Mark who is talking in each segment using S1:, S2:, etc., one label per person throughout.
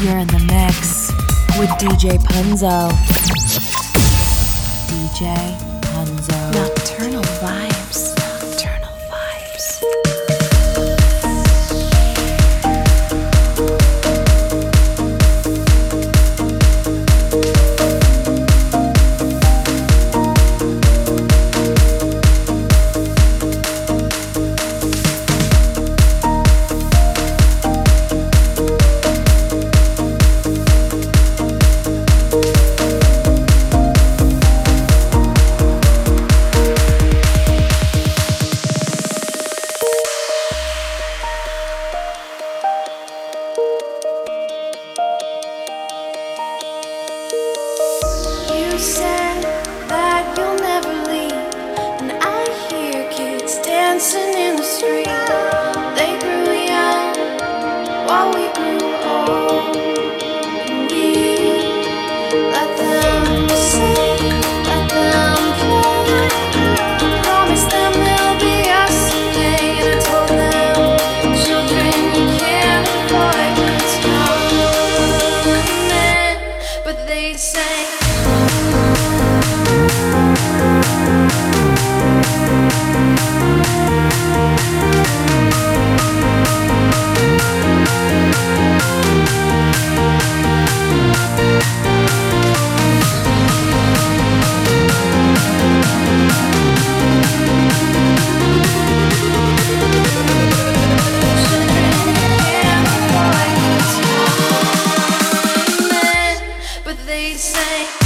S1: You're in the mix with DJ Punzo. DJ Punzo.
S2: Nocturnal vibes.
S1: they say.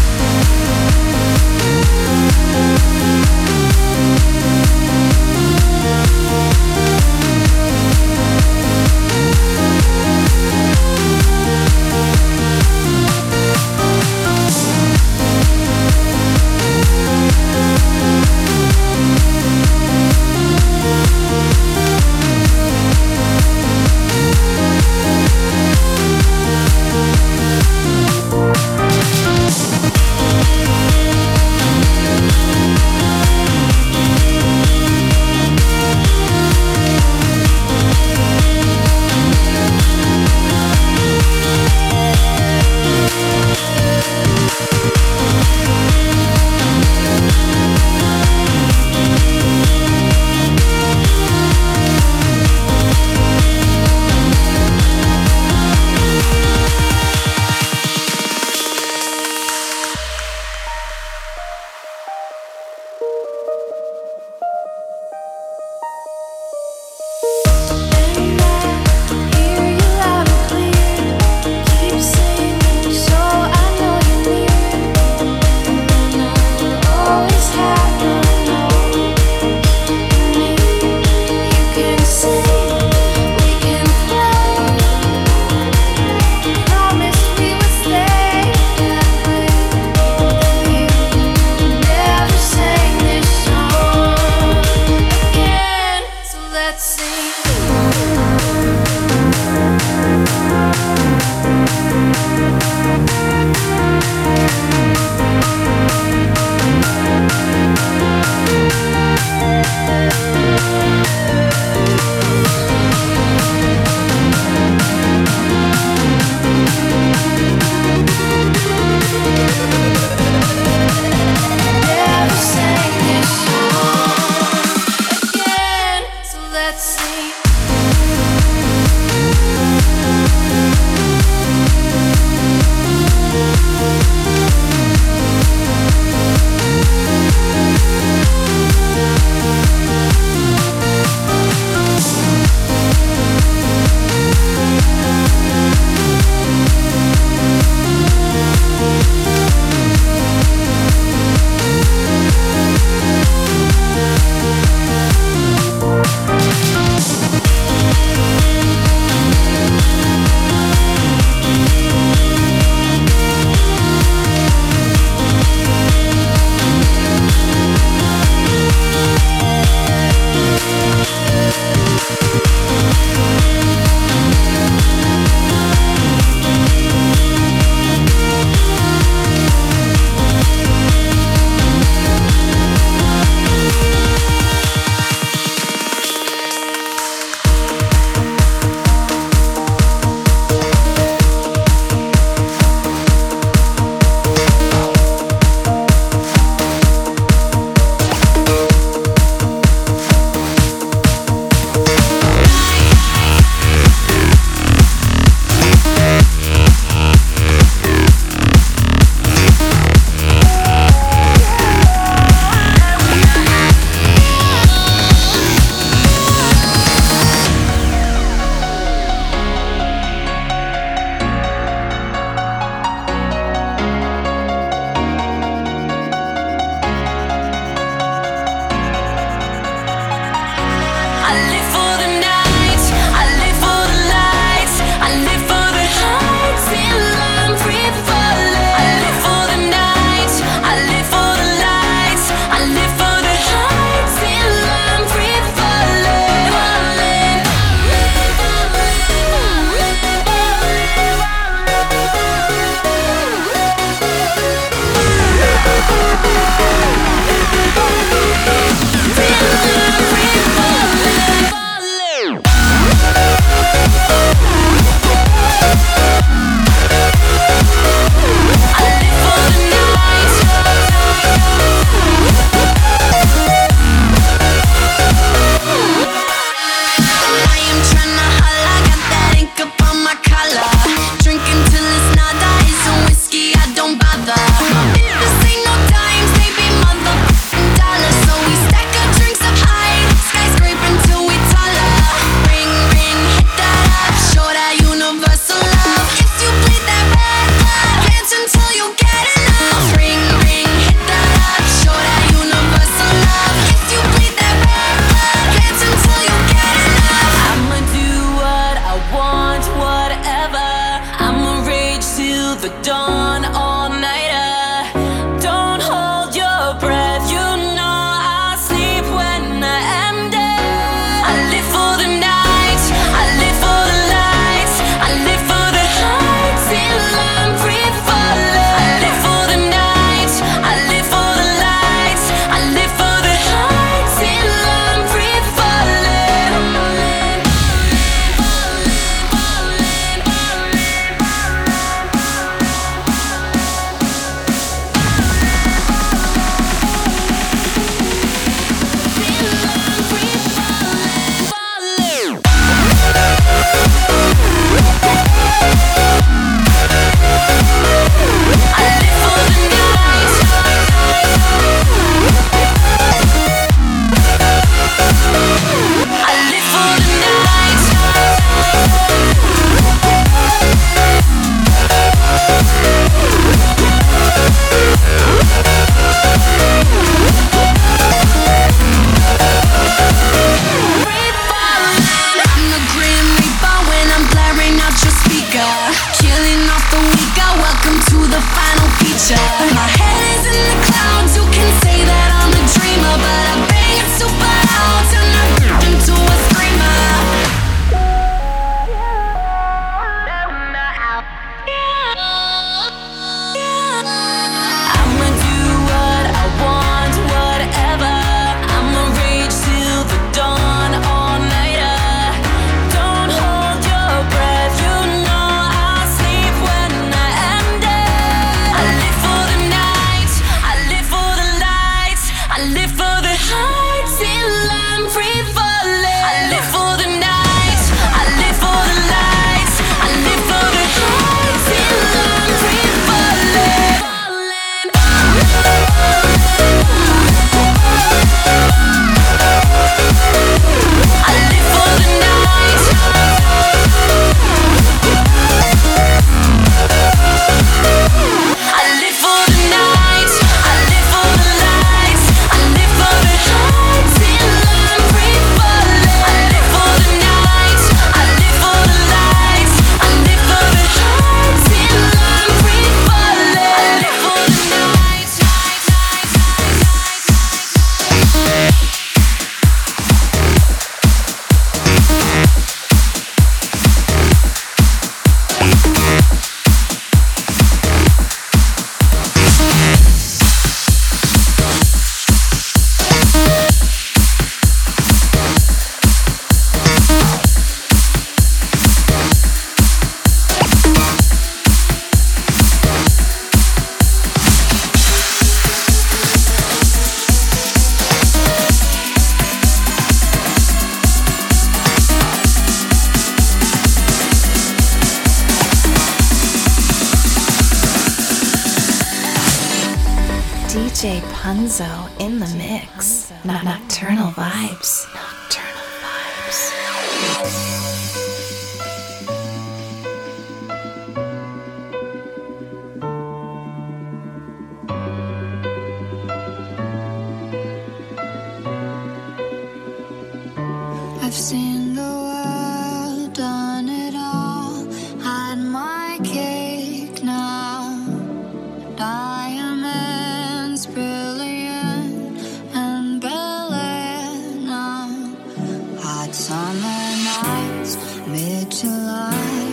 S3: Summer nights, mid July.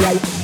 S4: Right.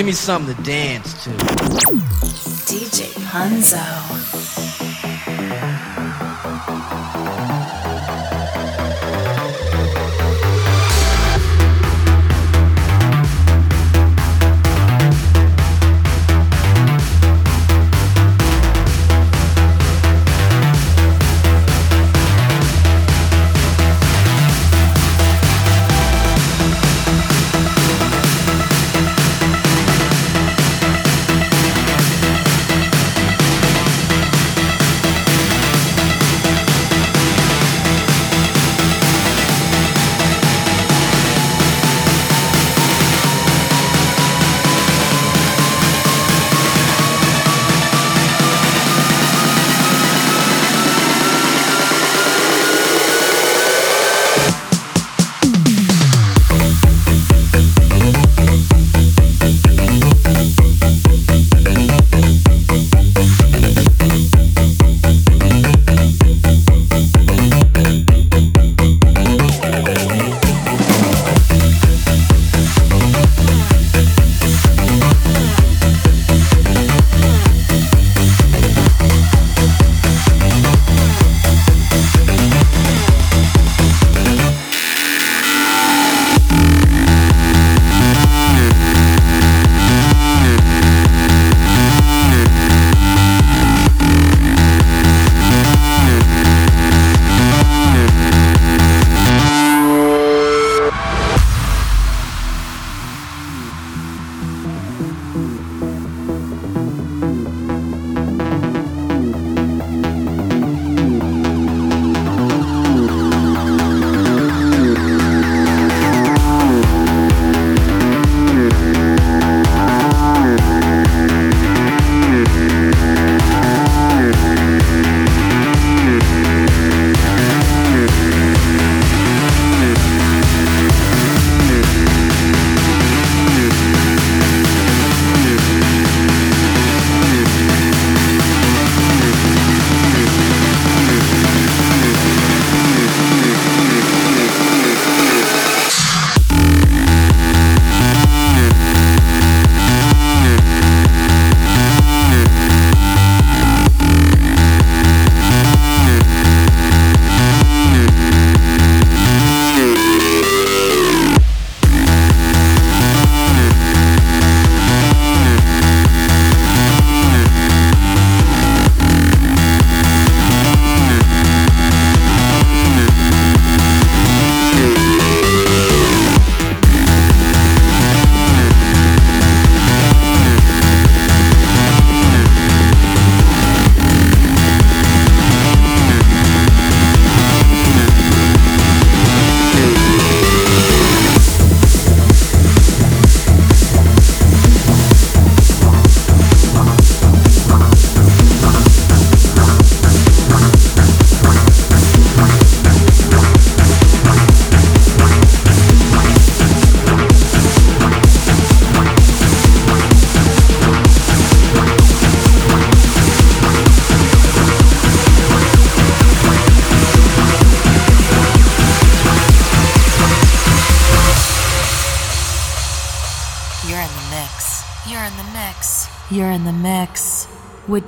S5: Give me something to dance to.
S2: DJ Punzo.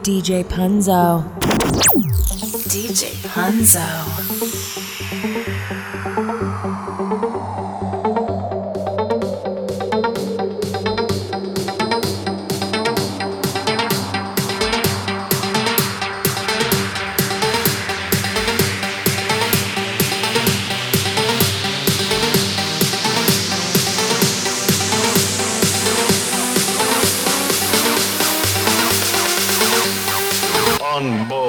S6: DJ Punzo.
S7: Unbelievable.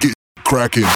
S2: Get cracking.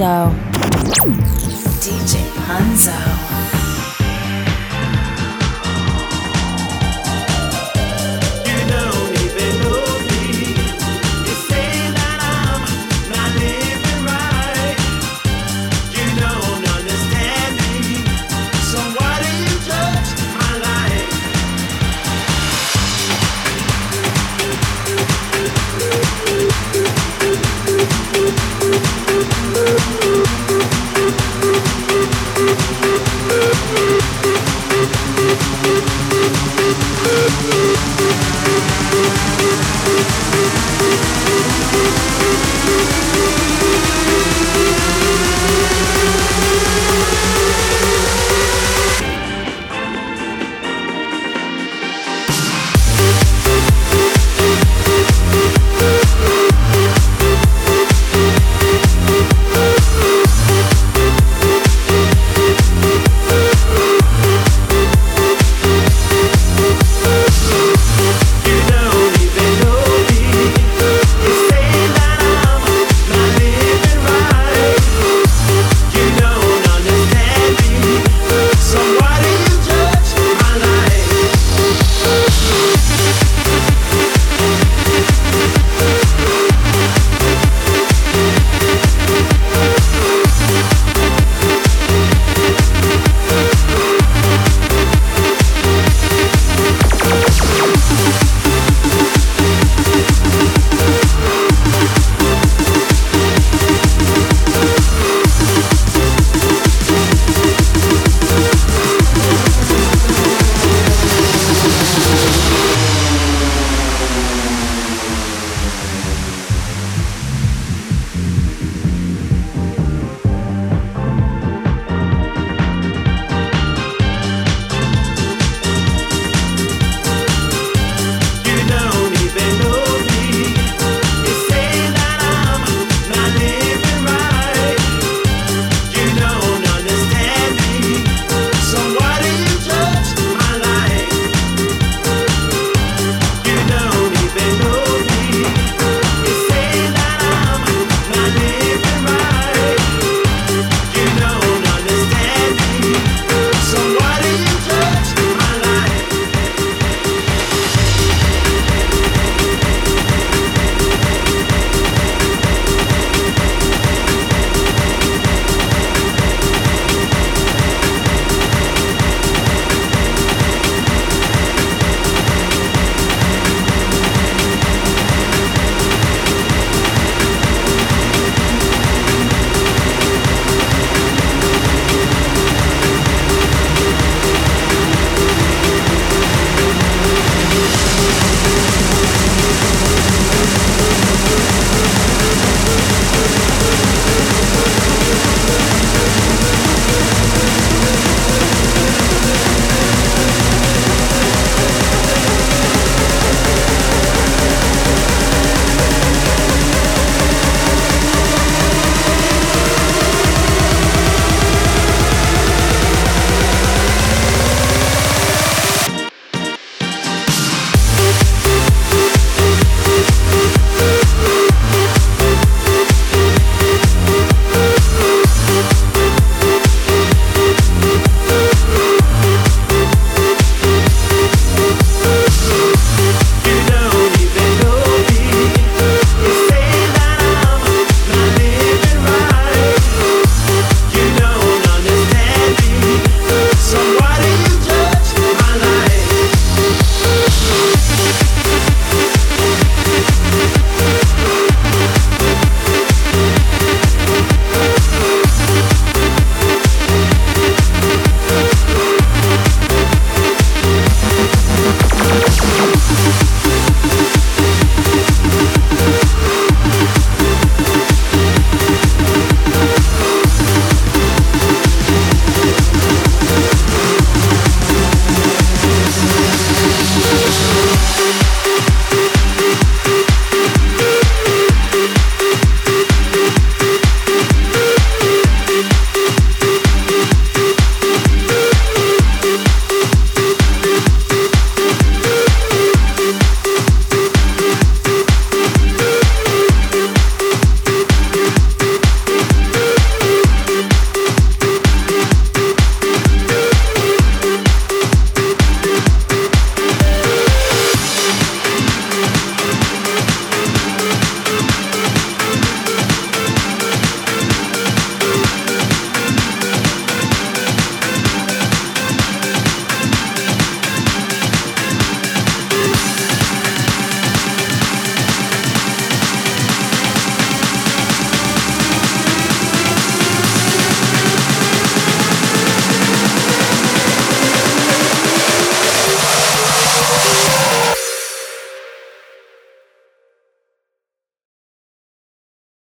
S2: With